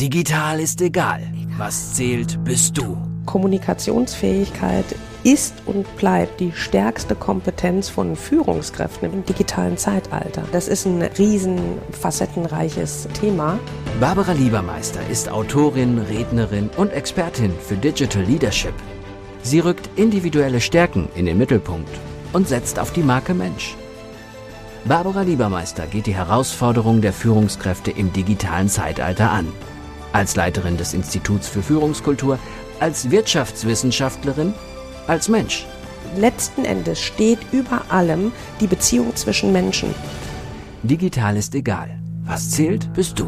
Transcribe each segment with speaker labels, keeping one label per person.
Speaker 1: Digital ist egal. Was zählt, bist du.
Speaker 2: Kommunikationsfähigkeit ist und bleibt die stärkste Kompetenz von Führungskräften im digitalen Zeitalter. Das ist ein riesen facettenreiches Thema.
Speaker 1: Barbara Liebermeister ist Autorin, Rednerin und Expertin für Digital Leadership. Sie rückt individuelle Stärken in den Mittelpunkt und setzt auf die Marke Mensch. Barbara Liebermeister geht die Herausforderung der Führungskräfte im digitalen Zeitalter an als Leiterin des Instituts für Führungskultur, als Wirtschaftswissenschaftlerin, als Mensch.
Speaker 2: Letzten Endes steht über allem die Beziehung zwischen Menschen.
Speaker 1: Digital ist egal. Was zählt, bist du.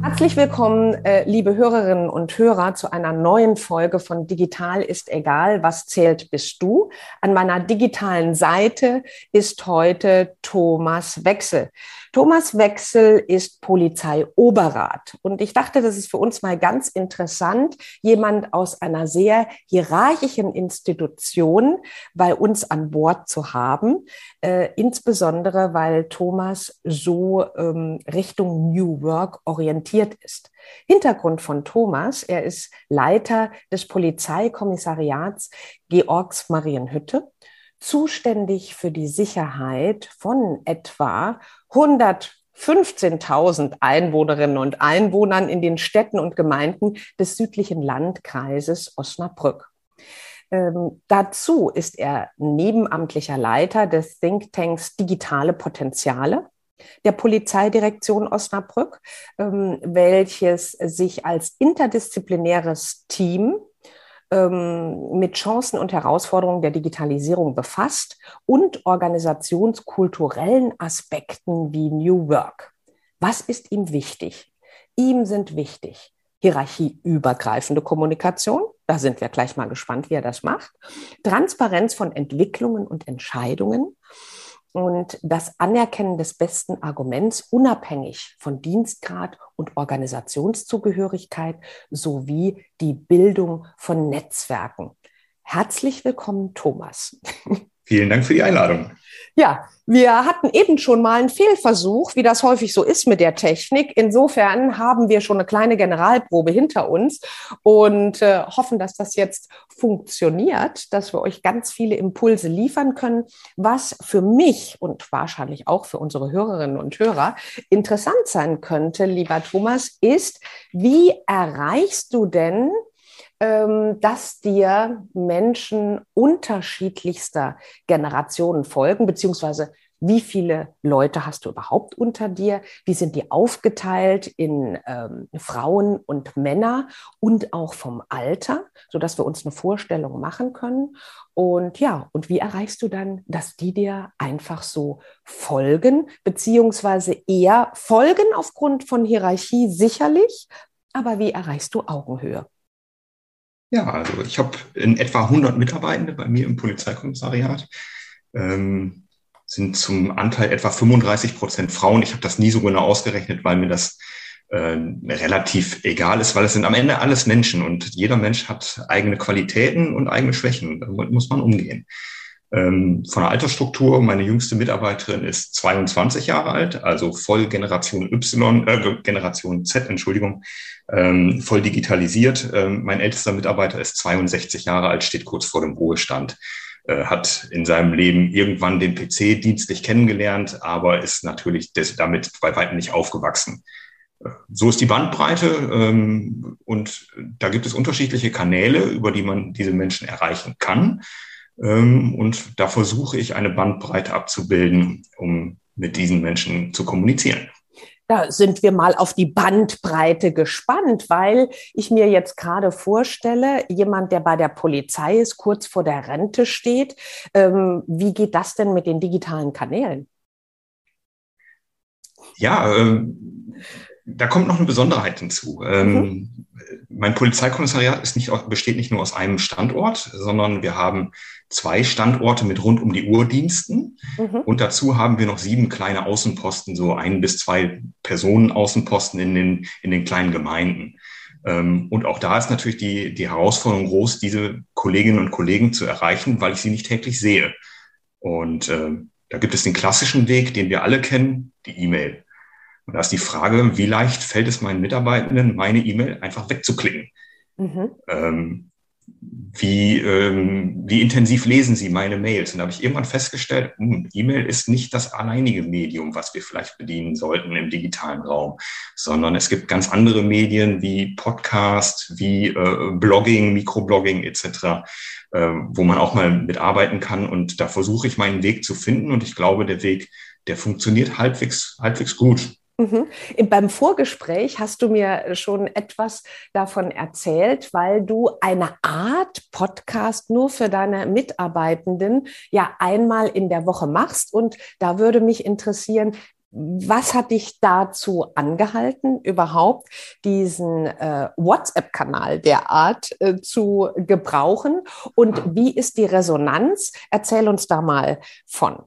Speaker 2: Herzlich willkommen, äh, liebe Hörerinnen und Hörer, zu einer neuen Folge von Digital ist egal, was zählt bist du. An meiner digitalen Seite ist heute Thomas Wechsel. Thomas Wechsel ist Polizeioberrat. Und ich dachte, das ist für uns mal ganz interessant, jemand aus einer sehr hierarchischen Institution bei uns an Bord zu haben. Äh, insbesondere, weil Thomas so ähm, Richtung New Work orientiert ist. Hintergrund von Thomas, er ist Leiter des Polizeikommissariats Georgs Marienhütte zuständig für die Sicherheit von etwa 115.000 Einwohnerinnen und Einwohnern in den Städten und Gemeinden des südlichen Landkreises Osnabrück. Ähm, dazu ist er nebenamtlicher Leiter des Thinktanks Digitale Potenziale der Polizeidirektion Osnabrück, ähm, welches sich als interdisziplinäres Team ähm, mit Chancen und Herausforderungen der Digitalisierung befasst und organisationskulturellen Aspekten wie New Work. Was ist ihm wichtig? Ihm sind wichtig hierarchieübergreifende Kommunikation, da sind wir gleich mal gespannt, wie er das macht, Transparenz von Entwicklungen und Entscheidungen, und das Anerkennen des besten Arguments unabhängig von Dienstgrad und Organisationszugehörigkeit sowie die Bildung von Netzwerken. Herzlich willkommen, Thomas.
Speaker 3: Vielen Dank für die Einladung.
Speaker 2: Ja, wir hatten eben schon mal einen Fehlversuch, wie das häufig so ist mit der Technik. Insofern haben wir schon eine kleine Generalprobe hinter uns und äh, hoffen, dass das jetzt funktioniert, dass wir euch ganz viele Impulse liefern können, was für mich und wahrscheinlich auch für unsere Hörerinnen und Hörer interessant sein könnte, lieber Thomas, ist, wie erreichst du denn dass dir Menschen unterschiedlichster Generationen folgen, beziehungsweise wie viele Leute hast du überhaupt unter dir? Wie sind die aufgeteilt in ähm, Frauen und Männer und auch vom Alter, sodass wir uns eine Vorstellung machen können? Und ja, und wie erreichst du dann, dass die dir einfach so folgen, beziehungsweise eher folgen aufgrund von Hierarchie sicherlich, aber wie erreichst du Augenhöhe?
Speaker 3: Ja, also ich habe in etwa 100 Mitarbeitende bei mir im Polizeikommissariat. Ähm, sind zum Anteil etwa 35 Prozent Frauen. Ich habe das nie so genau ausgerechnet, weil mir das äh, relativ egal ist, weil es sind am Ende alles Menschen und jeder Mensch hat eigene Qualitäten und eigene Schwächen. Damit muss man umgehen. Ähm, von der Altersstruktur, meine jüngste Mitarbeiterin ist 22 Jahre alt, also voll Generation Y, äh, Generation Z, Entschuldigung, ähm, voll digitalisiert. Ähm, mein ältester Mitarbeiter ist 62 Jahre alt, steht kurz vor dem Ruhestand, äh, hat in seinem Leben irgendwann den PC dienstlich kennengelernt, aber ist natürlich damit bei weitem nicht aufgewachsen. Äh, so ist die Bandbreite ähm, und da gibt es unterschiedliche Kanäle, über die man diese Menschen erreichen kann. Ähm, und da versuche ich eine Bandbreite abzubilden, um mit diesen Menschen zu kommunizieren.
Speaker 2: Da sind wir mal auf die Bandbreite gespannt, weil ich mir jetzt gerade vorstelle, jemand, der bei der Polizei ist, kurz vor der Rente steht, ähm, wie geht das denn mit den digitalen Kanälen?
Speaker 3: Ja, ähm, da kommt noch eine Besonderheit hinzu. Ähm, mhm. Mein Polizeikommissariat ist nicht, besteht nicht nur aus einem Standort, sondern wir haben zwei Standorte mit rund um die Uhr Diensten. Mhm. Und dazu haben wir noch sieben kleine Außenposten, so ein bis zwei Personen Außenposten in den, in den kleinen Gemeinden. Ähm, und auch da ist natürlich die, die Herausforderung groß, diese Kolleginnen und Kollegen zu erreichen, weil ich sie nicht täglich sehe. Und äh, da gibt es den klassischen Weg, den wir alle kennen, die E-Mail. Und da ist die Frage, wie leicht fällt es meinen Mitarbeitenden, meine E-Mail einfach wegzuklicken? Mhm. Ähm, wie, ähm, wie intensiv lesen Sie meine Mails? Und da habe ich irgendwann festgestellt, hm, E-Mail ist nicht das alleinige Medium, was wir vielleicht bedienen sollten im digitalen Raum, sondern es gibt ganz andere Medien wie Podcast, wie äh, Blogging, Mikroblogging etc., äh, wo man auch mal mitarbeiten kann. Und da versuche ich meinen Weg zu finden. Und ich glaube, der Weg, der funktioniert halbwegs, halbwegs gut.
Speaker 2: Mhm. Beim Vorgespräch hast du mir schon etwas davon erzählt, weil du eine Art Podcast nur für deine Mitarbeitenden ja einmal in der Woche machst. Und da würde mich interessieren, was hat dich dazu angehalten, überhaupt diesen äh, WhatsApp-Kanal derart äh, zu gebrauchen? Und wie ist die Resonanz? Erzähl uns da mal von.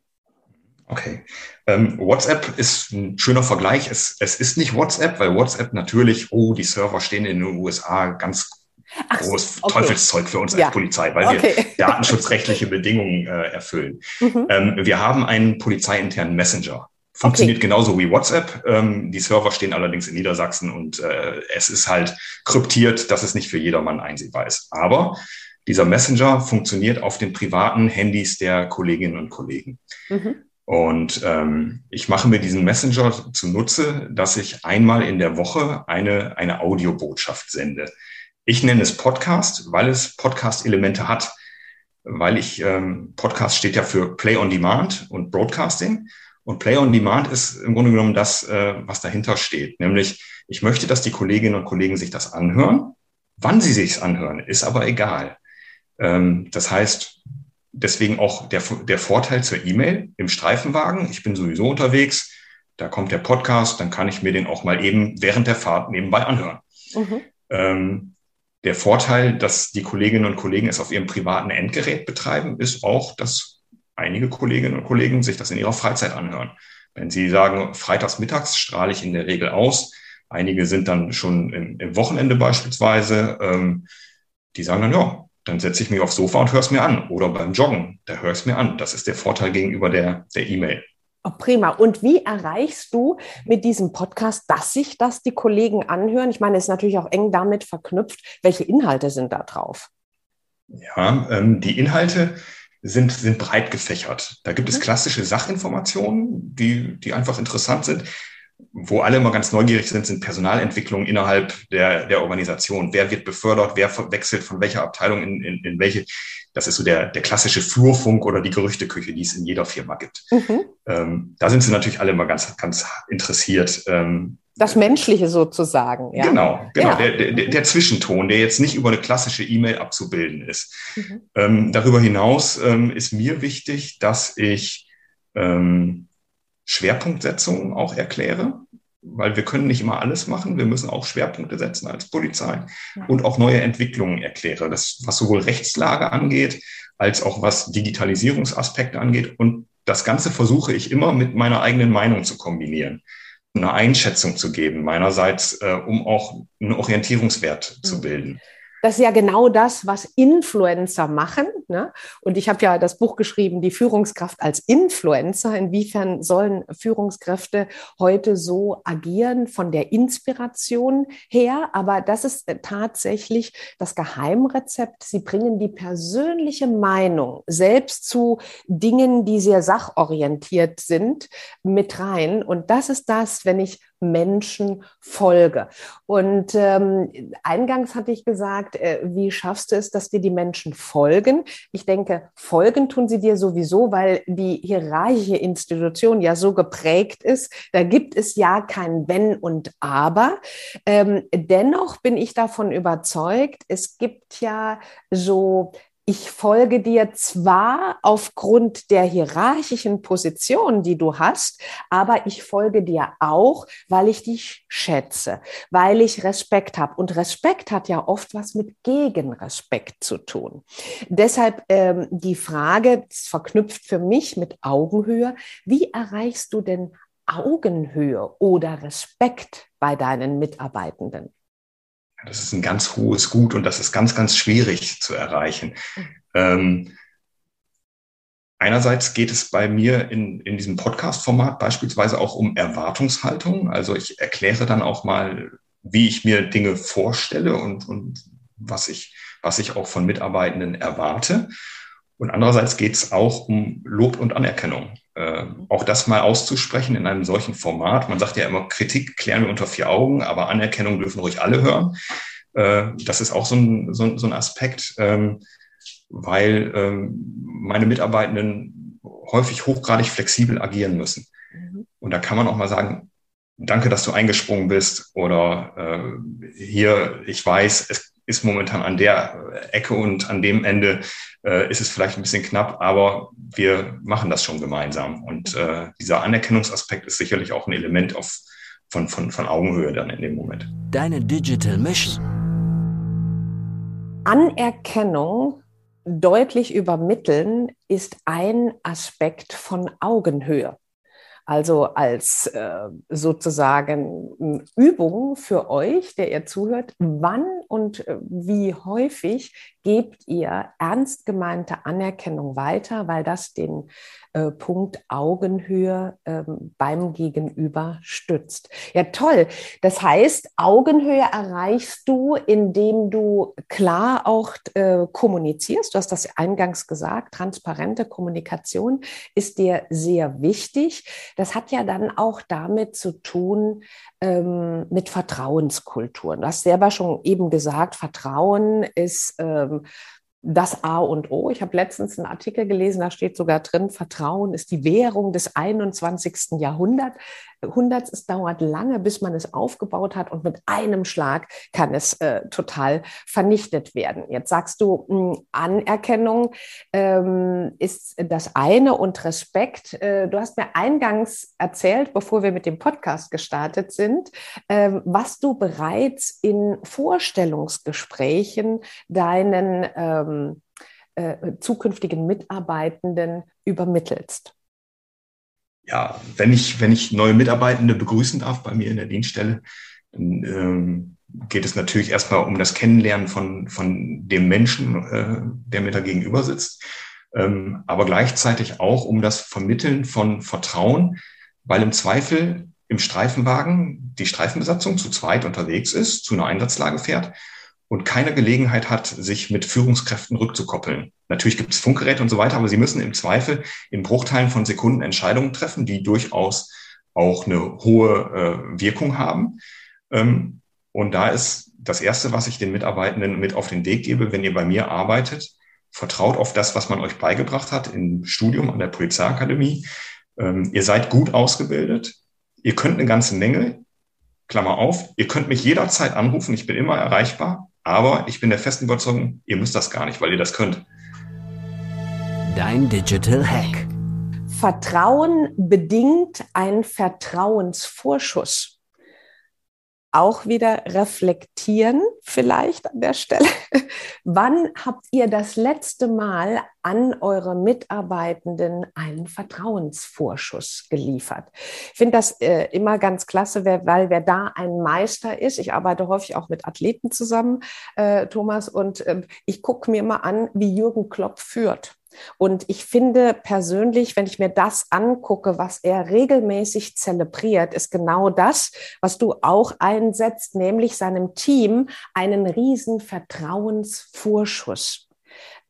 Speaker 3: Okay. Ähm, WhatsApp ist ein schöner Vergleich. Es, es ist nicht WhatsApp, weil WhatsApp natürlich, oh, die Server stehen in den USA ganz Ach, groß okay. Teufelszeug für uns ja. als Polizei, weil okay. wir datenschutzrechtliche Bedingungen äh, erfüllen. Mhm. Ähm, wir haben einen polizeiinternen Messenger. Funktioniert okay. genauso wie WhatsApp. Ähm, die Server stehen allerdings in Niedersachsen und äh, es ist halt kryptiert, dass es nicht für jedermann einsehbar ist. Aber dieser Messenger funktioniert auf den privaten Handys der Kolleginnen und Kollegen. Mhm. Und ähm, ich mache mir diesen Messenger zunutze, dass ich einmal in der Woche eine, eine Audiobotschaft sende. Ich nenne es Podcast, weil es Podcast-Elemente hat. Weil ich, ähm, Podcast steht ja für Play on Demand und Broadcasting. Und Play on Demand ist im Grunde genommen das, äh, was dahinter steht. Nämlich, ich möchte, dass die Kolleginnen und Kollegen sich das anhören. Wann sie sich's anhören, ist aber egal. Ähm, das heißt, deswegen auch der, der Vorteil zur E-Mail im Streifenwagen. Ich bin sowieso unterwegs, da kommt der Podcast, dann kann ich mir den auch mal eben während der Fahrt nebenbei anhören. Mhm. Ähm, der Vorteil, dass die Kolleginnen und Kollegen es auf ihrem privaten Endgerät betreiben, ist auch, dass einige Kolleginnen und Kollegen sich das in ihrer Freizeit anhören. Wenn sie sagen, freitags mittags strahle ich in der Regel aus, einige sind dann schon im, im Wochenende beispielsweise, ähm, die sagen dann, ja, dann setze ich mich aufs Sofa und höre es mir an. Oder beim Joggen, da höre ich es mir an. Das ist der Vorteil gegenüber der der E-Mail.
Speaker 2: Oh, prima. Und wie erreichst du mit diesem Podcast, dass sich das die Kollegen anhören? Ich meine, es ist natürlich auch eng damit verknüpft. Welche Inhalte sind da drauf?
Speaker 3: Ja, ähm, die Inhalte sind, sind breit gefächert. Da gibt mhm. es klassische Sachinformationen, die, die einfach interessant sind wo alle immer ganz neugierig sind, sind Personalentwicklungen innerhalb der, der Organisation. Wer wird befördert, wer wechselt von welcher Abteilung in, in, in welche. Das ist so der, der klassische Flurfunk oder die Gerüchteküche, die es in jeder Firma gibt. Mhm. Ähm, da sind sie natürlich alle immer ganz, ganz interessiert. Ähm,
Speaker 2: das Menschliche sozusagen.
Speaker 3: Ja? Genau, genau. Ja. Der, der, der Zwischenton, der jetzt nicht über eine klassische E-Mail abzubilden ist. Mhm. Ähm, darüber hinaus ähm, ist mir wichtig, dass ich ähm, Schwerpunktsetzung auch erkläre, weil wir können nicht immer alles machen. Wir müssen auch Schwerpunkte setzen als Polizei und auch neue Entwicklungen erkläre. Das, was sowohl Rechtslage angeht, als auch was Digitalisierungsaspekte angeht. Und das Ganze versuche ich immer mit meiner eigenen Meinung zu kombinieren eine Einschätzung zu geben, meinerseits, äh, um auch einen Orientierungswert mhm. zu bilden.
Speaker 2: Das ist ja genau das, was Influencer machen. Ne? Und ich habe ja das Buch geschrieben, die Führungskraft als Influencer. Inwiefern sollen Führungskräfte heute so agieren von der Inspiration her? Aber das ist tatsächlich das Geheimrezept. Sie bringen die persönliche Meinung selbst zu Dingen, die sehr sachorientiert sind, mit rein. Und das ist das, wenn ich Menschen folge. Und ähm, eingangs hatte ich gesagt, äh, wie schaffst du es, dass dir die Menschen folgen? Ich denke, folgen tun sie dir sowieso, weil die hierarchische Institution ja so geprägt ist. Da gibt es ja kein Wenn und Aber. Ähm, dennoch bin ich davon überzeugt, es gibt ja so ich folge dir zwar aufgrund der hierarchischen Position, die du hast, aber ich folge dir auch, weil ich dich schätze, weil ich Respekt habe. Und Respekt hat ja oft was mit Gegenrespekt zu tun. Deshalb ähm, die Frage, verknüpft für mich mit Augenhöhe, wie erreichst du denn Augenhöhe oder Respekt bei deinen Mitarbeitenden?
Speaker 3: Das ist ein ganz hohes Gut und das ist ganz, ganz schwierig zu erreichen. Ähm, einerseits geht es bei mir in, in diesem Podcast-Format beispielsweise auch um Erwartungshaltung. Also ich erkläre dann auch mal, wie ich mir Dinge vorstelle und, und was, ich, was ich auch von Mitarbeitenden erwarte. Und andererseits geht es auch um Lob und Anerkennung. Äh, auch das mal auszusprechen in einem solchen Format. Man sagt ja immer, Kritik klären wir unter vier Augen, aber Anerkennung dürfen ruhig alle hören. Äh, das ist auch so ein, so, so ein Aspekt. Ähm, weil ähm, meine Mitarbeitenden häufig hochgradig flexibel agieren müssen. Mhm. Und da kann man auch mal sagen, danke, dass du eingesprungen bist oder äh, hier, ich weiß, es ist momentan an der Ecke und an dem Ende äh, ist es vielleicht ein bisschen knapp, aber wir machen das schon gemeinsam. Und äh, dieser Anerkennungsaspekt ist sicherlich auch ein Element auf, von, von, von Augenhöhe dann in dem Moment.
Speaker 1: Deine Digital Mission.
Speaker 2: Anerkennung deutlich übermitteln, ist ein Aspekt von Augenhöhe. Also als äh, sozusagen Übung für euch, der ihr zuhört, wann und äh, wie häufig gebt ihr ernst gemeinte Anerkennung weiter, weil das den äh, Punkt Augenhöhe ähm, beim Gegenüber stützt. Ja, toll. Das heißt, Augenhöhe erreichst du, indem du klar auch äh, kommunizierst. Du hast das eingangs gesagt, transparente Kommunikation ist dir sehr wichtig. Das hat ja dann auch damit zu tun, ähm, mit Vertrauenskulturen. Du hast selber schon eben gesagt, Vertrauen ist ähm, das A und O. Ich habe letztens einen Artikel gelesen, da steht sogar drin, Vertrauen ist die Währung des 21. Jahrhunderts. Jahrhunderts. Es dauert lange, bis man es aufgebaut hat und mit einem Schlag kann es äh, total vernichtet werden. Jetzt sagst du, mh, hm, Anerkennung ähm, ist das eine und Respekt. Äh, du hast mir eingangs erzählt, bevor wir mit dem Podcast gestartet sind, äh, was du bereits in Vorstellungsgesprächen deinen ähm, äh, zukünftigen Mitarbeitenden übermittelst
Speaker 3: ja, wenn ich, wenn ich neue Mitarbeitende begrüßen darf bei mir in der Dienststelle, dann ähm, geht es natürlich erstmal um das Kennenlernen von, von dem Menschen, äh, der mir da gegenüber sitzt, ähm, aber gleichzeitig auch um das Vermitteln von Vertrauen, weil im Zweifel im Streifenwagen die Streifenbesatzung zu zweit unterwegs ist, zu einer Einsatzlage fährt und keine Gelegenheit hat, sich mit Führungskräften rückzukoppeln. Natürlich gibt es Funkgeräte und so weiter, aber sie müssen im Zweifel in Bruchteilen von Sekunden Entscheidungen treffen, die durchaus auch eine hohe äh, Wirkung haben. Ähm, und da ist das Erste, was ich den Mitarbeitenden mit auf den Weg gebe, wenn ihr bei mir arbeitet, vertraut auf das, was man euch beigebracht hat im Studium an der Polizeiakademie. Ähm, ihr seid gut ausgebildet. Ihr könnt eine ganze Menge. Klammer auf, ihr könnt mich jederzeit anrufen, ich bin immer erreichbar. Aber ich bin der festen Überzeugung, ihr müsst das gar nicht, weil ihr das könnt.
Speaker 1: Dein Digital Hack.
Speaker 2: Vertrauen bedingt ein Vertrauensvorschuss auch wieder reflektieren, vielleicht an der Stelle. Wann habt ihr das letzte Mal an eure Mitarbeitenden einen Vertrauensvorschuss geliefert? Ich finde das äh, immer ganz klasse, weil wer da ein Meister ist, ich arbeite häufig auch mit Athleten zusammen, äh, Thomas, und äh, ich gucke mir mal an, wie Jürgen Klopp führt. Und ich finde persönlich, wenn ich mir das angucke, was er regelmäßig zelebriert, ist genau das, was du auch einsetzt, nämlich seinem Team einen riesen Vertrauensvorschuss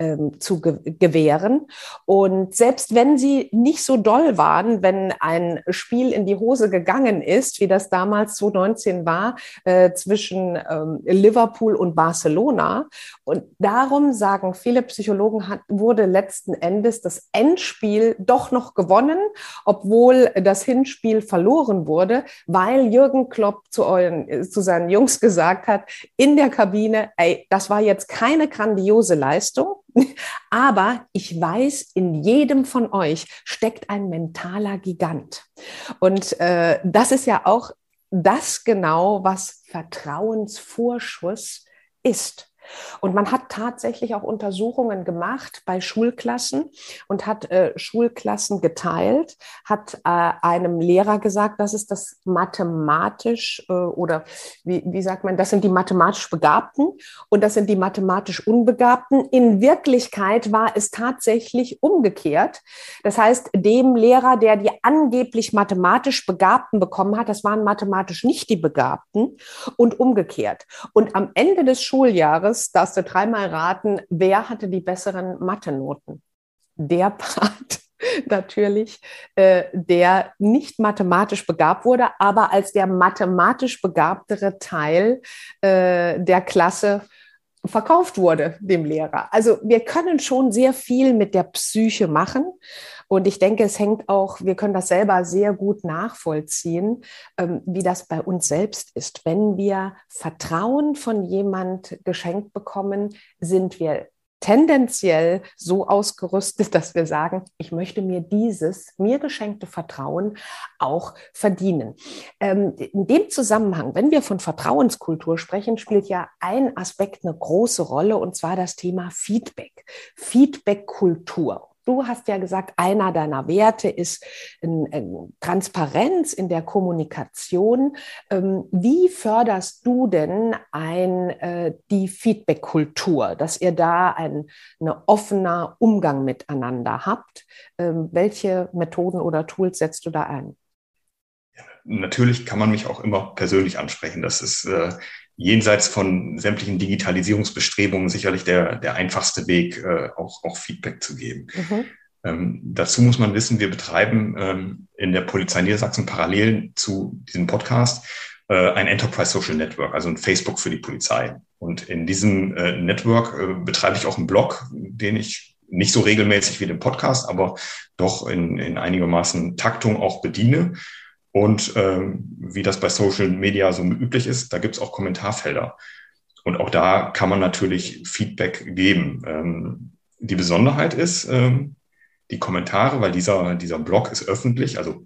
Speaker 2: ähm, zu ge gewähren. Und selbst wenn sie nicht so doll waren, wenn ein Spiel in die Hose gegangen ist, wie das damals 2019 war, äh, zwischen ähm, Liverpool und Barcelona. Und darum sagen viele Psychologen, hat, wurde letzten Endes das Endspiel doch noch gewonnen, obwohl das Hinspiel verloren wurde, weil Jürgen Klopp zu, euren, zu seinen Jungs gesagt hat, in der Kabine, ey, das war jetzt keine grandiose Leistung, aber ich weiß, in jedem von euch steckt ein mentaler Gigant. Und äh, das ist ja auch das genau, was Vertrauensvorschuss ist. Und man hat tatsächlich auch Untersuchungen gemacht bei Schulklassen und hat äh, Schulklassen geteilt, hat äh, einem Lehrer gesagt, das ist das mathematisch äh, oder wie, wie sagt man, das sind die mathematisch Begabten und das sind die mathematisch Unbegabten. In Wirklichkeit war es tatsächlich umgekehrt. Das heißt, dem Lehrer, der die angeblich mathematisch Begabten bekommen hat, das waren mathematisch nicht die Begabten und umgekehrt. Und am Ende des Schuljahres Jahres darfst du dreimal raten, wer hatte die besseren Mathe-Noten? Der Part natürlich, äh, der nicht mathematisch begabt wurde, aber als der mathematisch begabtere Teil äh, der Klasse verkauft wurde dem Lehrer. Also wir können schon sehr viel mit der Psyche machen. Und ich denke, es hängt auch, wir können das selber sehr gut nachvollziehen, ähm, wie das bei uns selbst ist. Wenn wir Vertrauen von jemand geschenkt bekommen, sind wir tendenziell so ausgerüstet, dass wir sagen, ich möchte mir dieses mir geschenkte Vertrauen auch verdienen. Ähm, in dem Zusammenhang, wenn wir von Vertrauenskultur sprechen, spielt ja ein Aspekt eine große Rolle, und zwar das Thema Feedback, Feedbackkultur. Du hast ja gesagt, einer deiner Werte ist Transparenz in der Kommunikation. Ähm, wie förderst du denn ein, äh, die Feedback-Kultur, dass ihr da ein eine offener Umgang miteinander habt? Ähm, welche Methoden oder Tools setzt du da ein?
Speaker 3: Natürlich kann man mich auch immer persönlich ansprechen. Das ist äh, jenseits von sämtlichen Digitalisierungsbestrebungen sicherlich der, der einfachste Weg, äh, auch, auch Feedback zu geben. Mhm. Ähm, dazu muss man wissen, wir betreiben ähm, in der Polizei Niedersachsen parallel zu diesem Podcast äh, ein Enterprise Social Network, also ein Facebook für die Polizei. Und in diesem äh, Network äh, betreibe ich auch einen Blog, den ich nicht so regelmäßig wie den Podcast, aber doch in, in einigermaßen Taktung auch bediene. Und ähm, wie das bei Social Media so üblich ist, da gibt es auch Kommentarfelder. Und auch da kann man natürlich Feedback geben. Ähm, die Besonderheit ist, ähm, die Kommentare, weil dieser, dieser Blog ist öffentlich, also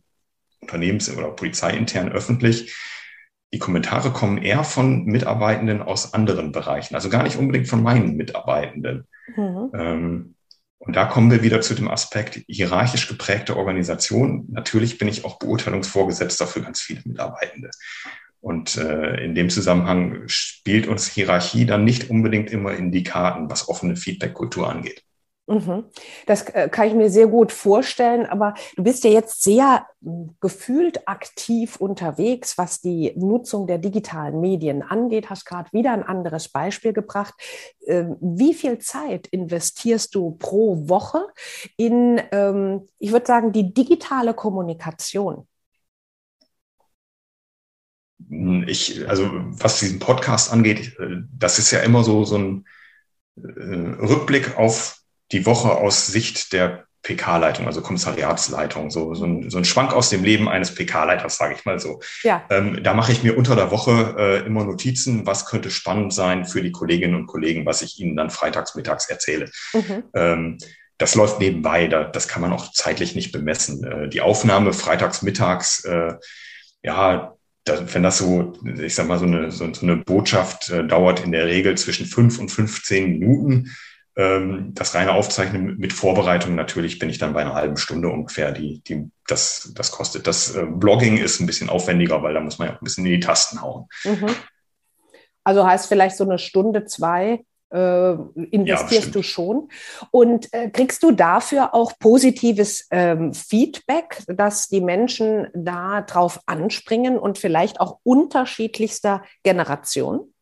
Speaker 3: unternehmens- oder polizeiintern öffentlich. Die Kommentare kommen eher von Mitarbeitenden aus anderen Bereichen, also gar nicht unbedingt von meinen Mitarbeitenden. Mhm. Ähm, und da kommen wir wieder zu dem Aspekt hierarchisch geprägte Organisation. Natürlich bin ich auch Beurteilungsvorgesetzter für ganz viele Mitarbeitende. Und äh, in dem Zusammenhang spielt uns Hierarchie dann nicht unbedingt immer in die Karten, was offene Feedback-Kultur angeht.
Speaker 2: Mhm. Das äh, kann ich mir sehr gut vorstellen, aber du bist ja jetzt sehr hm, gefühlt aktiv unterwegs, was die Nutzung der digitalen Medien angeht. Hast gerade wieder ein anderes Beispiel gebracht. Ähm, wie viel Zeit investierst du pro Woche in, ähm, ich würde sagen, die digitale Kommunikation?
Speaker 3: Ich, also was diesen Podcast angeht, äh, das ist ja immer so, so ein äh, Rückblick auf die Woche aus Sicht der PK-Leitung, also Kommissariatsleitung, so, so, ein, so ein Schwank aus dem Leben eines PK-Leiters, sage ich mal so. Ja. Ähm, da mache ich mir unter der Woche äh, immer Notizen, was könnte spannend sein für die Kolleginnen und Kollegen, was ich ihnen dann freitags, mittags erzähle. Mhm. Ähm, das läuft nebenbei, da, das kann man auch zeitlich nicht bemessen. Äh, die Aufnahme freitags, mittags, äh, ja, wenn das so, ich sag mal, so eine, so, eine Botschaft äh, dauert in der Regel zwischen fünf und 15 Minuten das reine Aufzeichnen mit Vorbereitung natürlich bin ich dann bei einer halben Stunde ungefähr, die, die das, das kostet. Das äh, Blogging ist ein bisschen aufwendiger, weil da muss man ja auch ein bisschen in die Tasten hauen. Mhm.
Speaker 2: Also heißt vielleicht so eine Stunde, zwei äh, investierst ja, du schon. Und äh, kriegst du dafür auch positives ähm, Feedback, dass die Menschen da drauf anspringen und vielleicht auch unterschiedlichster Generation?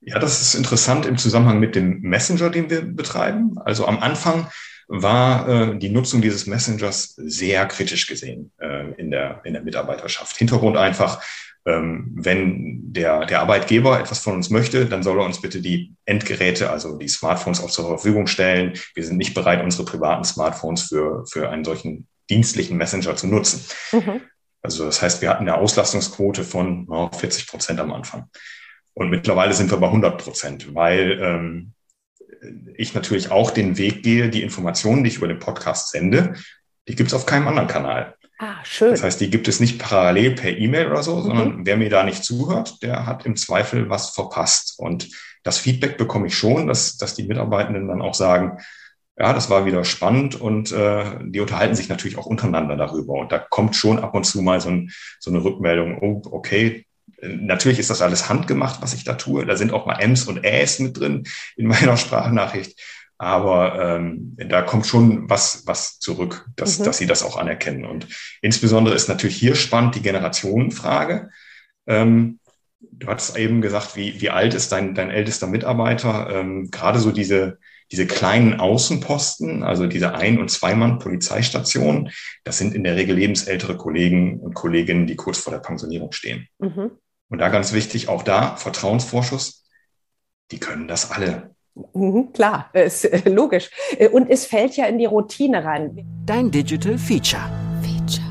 Speaker 3: Ja, das ist interessant im Zusammenhang mit dem Messenger, den wir betreiben. Also am Anfang war äh, die Nutzung dieses Messengers sehr kritisch gesehen äh, in, der, in der Mitarbeiterschaft. Hintergrund einfach, ähm, wenn der, der Arbeitgeber etwas von uns möchte, dann soll er uns bitte die Endgeräte, also die Smartphones auch zur Verfügung stellen. Wir sind nicht bereit, unsere privaten Smartphones für, für einen solchen dienstlichen Messenger zu nutzen. Mhm. Also das heißt, wir hatten eine Auslastungsquote von oh, 40 Prozent am Anfang. Und mittlerweile sind wir bei 100 Prozent, weil ähm, ich natürlich auch den Weg gehe, die Informationen, die ich über den Podcast sende, die gibt es auf keinem anderen Kanal. Ah, schön. Das heißt, die gibt es nicht parallel per E-Mail oder so, mhm. sondern wer mir da nicht zuhört, der hat im Zweifel was verpasst. Und das Feedback bekomme ich schon, dass, dass die Mitarbeitenden dann auch sagen, ja, das war wieder spannend und äh, die unterhalten sich natürlich auch untereinander darüber. Und da kommt schon ab und zu mal so, ein, so eine Rückmeldung, oh, okay, natürlich ist das alles handgemacht, was ich da tue. Da sind auch mal Ms und Äs mit drin in meiner Sprachnachricht. Aber ähm, da kommt schon was, was zurück, dass, mhm. dass sie das auch anerkennen. Und insbesondere ist natürlich hier spannend die Generationenfrage. Ähm, du hast eben gesagt, wie, wie alt ist dein, dein ältester Mitarbeiter? Ähm, gerade so diese, diese kleinen Außenposten, also diese Ein- und Zweimann-Polizeistationen, das sind in der Regel lebensältere Kollegen und Kolleginnen, die kurz vor der Pensionierung stehen. Mhm. Und da ganz wichtig, auch da Vertrauensvorschuss, die können das alle.
Speaker 2: Mhm, klar, ist äh, logisch. Äh, und es fällt ja in die Routine rein.
Speaker 1: Dein Digital Feature. Feature.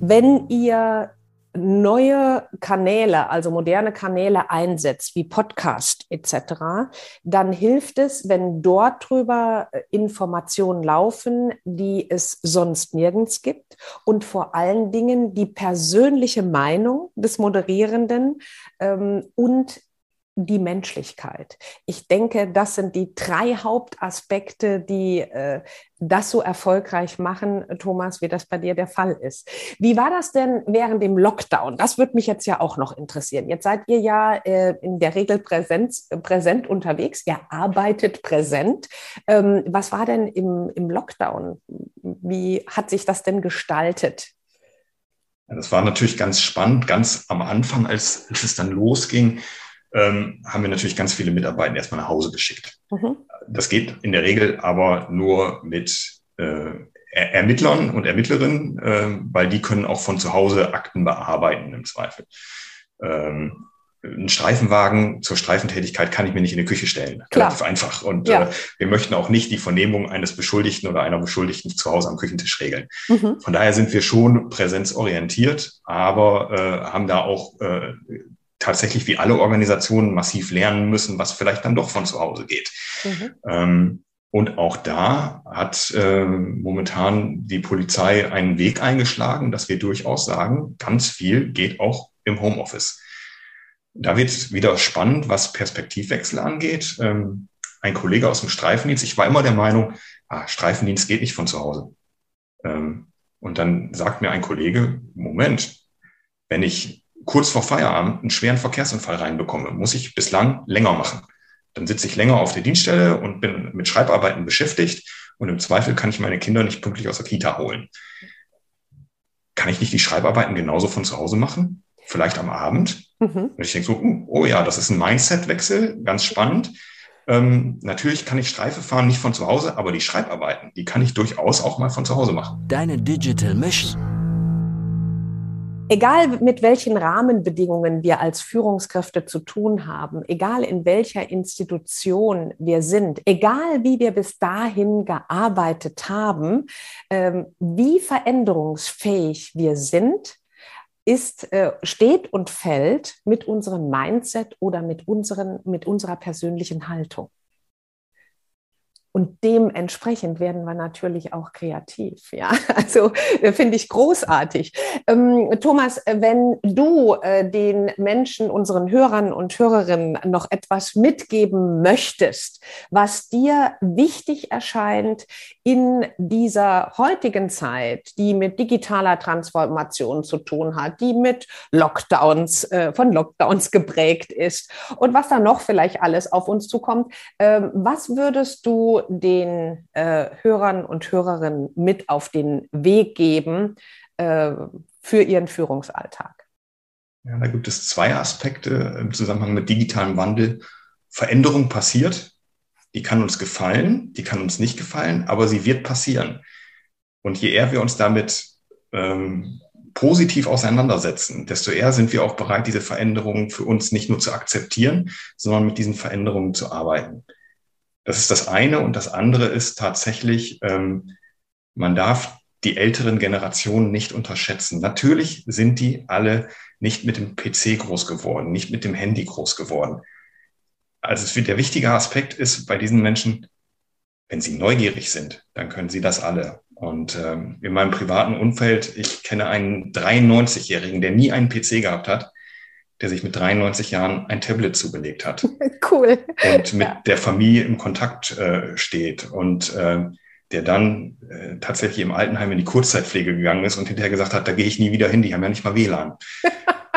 Speaker 2: Wenn ihr neue Kanäle, also moderne Kanäle einsetzt, wie Podcast etc., dann hilft es, wenn dort drüber äh, Informationen laufen, die es sonst nirgends gibt und vor allen Dingen die persönliche Meinung des Moderierenden ähm, und die Menschlichkeit. Ich denke, das sind die drei Hauptaspekte, die äh, das so erfolgreich machen, Thomas, wie das bei dir der Fall ist. Wie war das denn während dem Lockdown? Das würde mich jetzt ja auch noch interessieren. Jetzt seid ihr ja äh, in der Regel Präsenz, präsent unterwegs. Ihr arbeitet präsent. Ähm, was war denn im, im Lockdown? Wie hat sich das denn gestaltet?
Speaker 3: Das war natürlich ganz spannend, ganz am Anfang, als, als es dann losging ähm, haben wir natürlich ganz viele Mitarbeiter erstmal nach Hause geschickt. Mhm. Das geht in der Regel aber nur mit äh, Ermittlern und Ermittlerinnen, äh, weil die können auch von zu Hause Akten bearbeiten im Zweifel. Ähm, ein Streifenwagen zur Streifentätigkeit kann ich mir nicht in die Küche stellen. Klar. Relativ einfach. Und ja. äh, wir möchten auch nicht die Vernehmung eines Beschuldigten oder einer Beschuldigten zu Hause am Küchentisch regeln. Mhm. Von daher sind wir schon präsenzorientiert, aber äh, haben da auch äh, tatsächlich wie alle Organisationen massiv lernen müssen, was vielleicht dann doch von zu Hause geht. Mhm. Ähm, und auch da hat äh, momentan die Polizei einen Weg eingeschlagen, dass wir durchaus sagen, ganz viel geht auch im Homeoffice. Da wird wieder spannend, was Perspektivwechsel angeht. Ähm, ein Kollege aus dem Streifendienst, ich war immer der Meinung, ah, Streifendienst geht nicht von zu Hause. Ähm, und dann sagt mir ein Kollege, Moment, wenn ich kurz vor Feierabend einen schweren Verkehrsunfall reinbekomme, muss ich bislang länger machen. Dann sitze ich länger auf der Dienststelle und bin mit Schreibarbeiten beschäftigt und im Zweifel kann ich meine Kinder nicht pünktlich aus der Kita holen. Kann ich nicht die Schreibarbeiten genauso von zu Hause machen? Vielleicht am Abend? Mhm. Und ich denke so, hm, oh ja, das ist ein Mindset-Wechsel, ganz spannend. Ähm, natürlich kann ich Streife fahren, nicht von zu Hause, aber die Schreibarbeiten, die kann ich durchaus auch mal von zu Hause machen.
Speaker 1: Deine Digital Mission.
Speaker 2: Egal mit welchen Rahmenbedingungen wir als Führungskräfte zu tun haben, egal in welcher Institution wir sind, egal wie wir bis dahin gearbeitet haben, ähm, wie veränderungsfähig wir sind, ist, äh, steht und fällt mit unserem Mindset oder mit, unseren, mit unserer persönlichen Haltung. Und dementsprechend werden wir natürlich auch kreativ. Ja, also äh, finde ich großartig. Ähm, Thomas, wenn du äh, den Menschen, unseren Hörern und Hörerinnen noch etwas mitgeben möchtest, was dir wichtig erscheint in dieser heutigen Zeit, die mit digitaler Transformation zu tun hat, die mit Lockdowns, äh, von Lockdowns geprägt ist und was da noch vielleicht alles auf uns zukommt, äh, was würdest du den äh, Hörern und Hörerinnen mit auf den Weg geben äh, für ihren Führungsalltag?
Speaker 3: Ja, da gibt es zwei Aspekte im Zusammenhang mit digitalem Wandel. Veränderung passiert, die kann uns gefallen, die kann uns nicht gefallen, aber sie wird passieren. Und je eher wir uns damit ähm, positiv auseinandersetzen, desto eher sind wir auch bereit, diese Veränderungen für uns nicht nur zu akzeptieren, sondern mit diesen Veränderungen zu arbeiten. Das ist das eine. Und das andere ist tatsächlich, ähm, man darf die älteren Generationen nicht unterschätzen. Natürlich sind die alle nicht mit dem PC groß geworden, nicht mit dem Handy groß geworden. Also der wichtige Aspekt ist bei diesen Menschen, wenn sie neugierig sind, dann können sie das alle. Und ähm, in meinem privaten Umfeld, ich kenne einen 93-Jährigen, der nie einen PC gehabt hat, der sich mit 93 Jahren ein Tablet zugelegt hat.
Speaker 2: Cool.
Speaker 3: Und mit ja. der Familie im Kontakt äh, steht und äh, der dann äh, tatsächlich im Altenheim in die Kurzzeitpflege gegangen ist und hinterher gesagt hat, da gehe ich nie wieder hin, die haben ja nicht mal WLAN.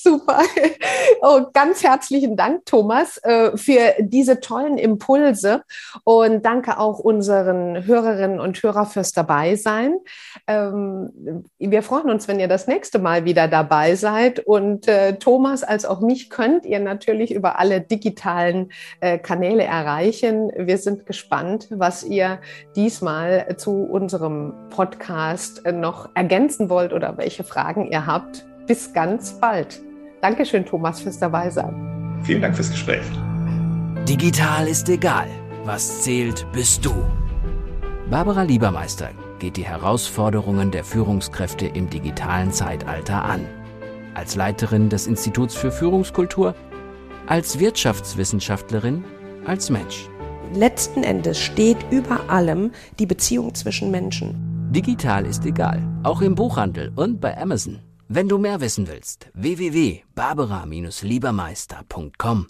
Speaker 2: Super. Oh, ganz herzlichen Dank, Thomas, äh, für diese tollen Impulse und danke auch unseren Hörerinnen und Hörern fürs Dabeisein. Ähm, wir freuen uns, wenn ihr das nächste Mal wieder dabei seid und äh, Thomas als auch mich könnt ihr natürlich über alle digitalen äh, Kanäle erreichen. Wir sind gespannt, was ihr diesmal zu unserem Podcast noch ergänzen wollt oder welche Fragen ihr habt. Bis ganz bald. Dankeschön, Thomas, fürs Dabeisein.
Speaker 3: Vielen Dank fürs Gespräch.
Speaker 1: Digital ist egal. Was zählt, bist du. Barbara Liebermeister geht die Herausforderungen der Führungskräfte im digitalen Zeitalter an. Als Leiterin des Instituts für Führungskultur, als Wirtschaftswissenschaftlerin, als Mensch.
Speaker 2: Letzten Endes steht über allem die Beziehung zwischen Menschen.
Speaker 1: Digital ist egal, auch im Buchhandel und bei Amazon. Wenn du mehr wissen willst, www.barbara-liebermeister.com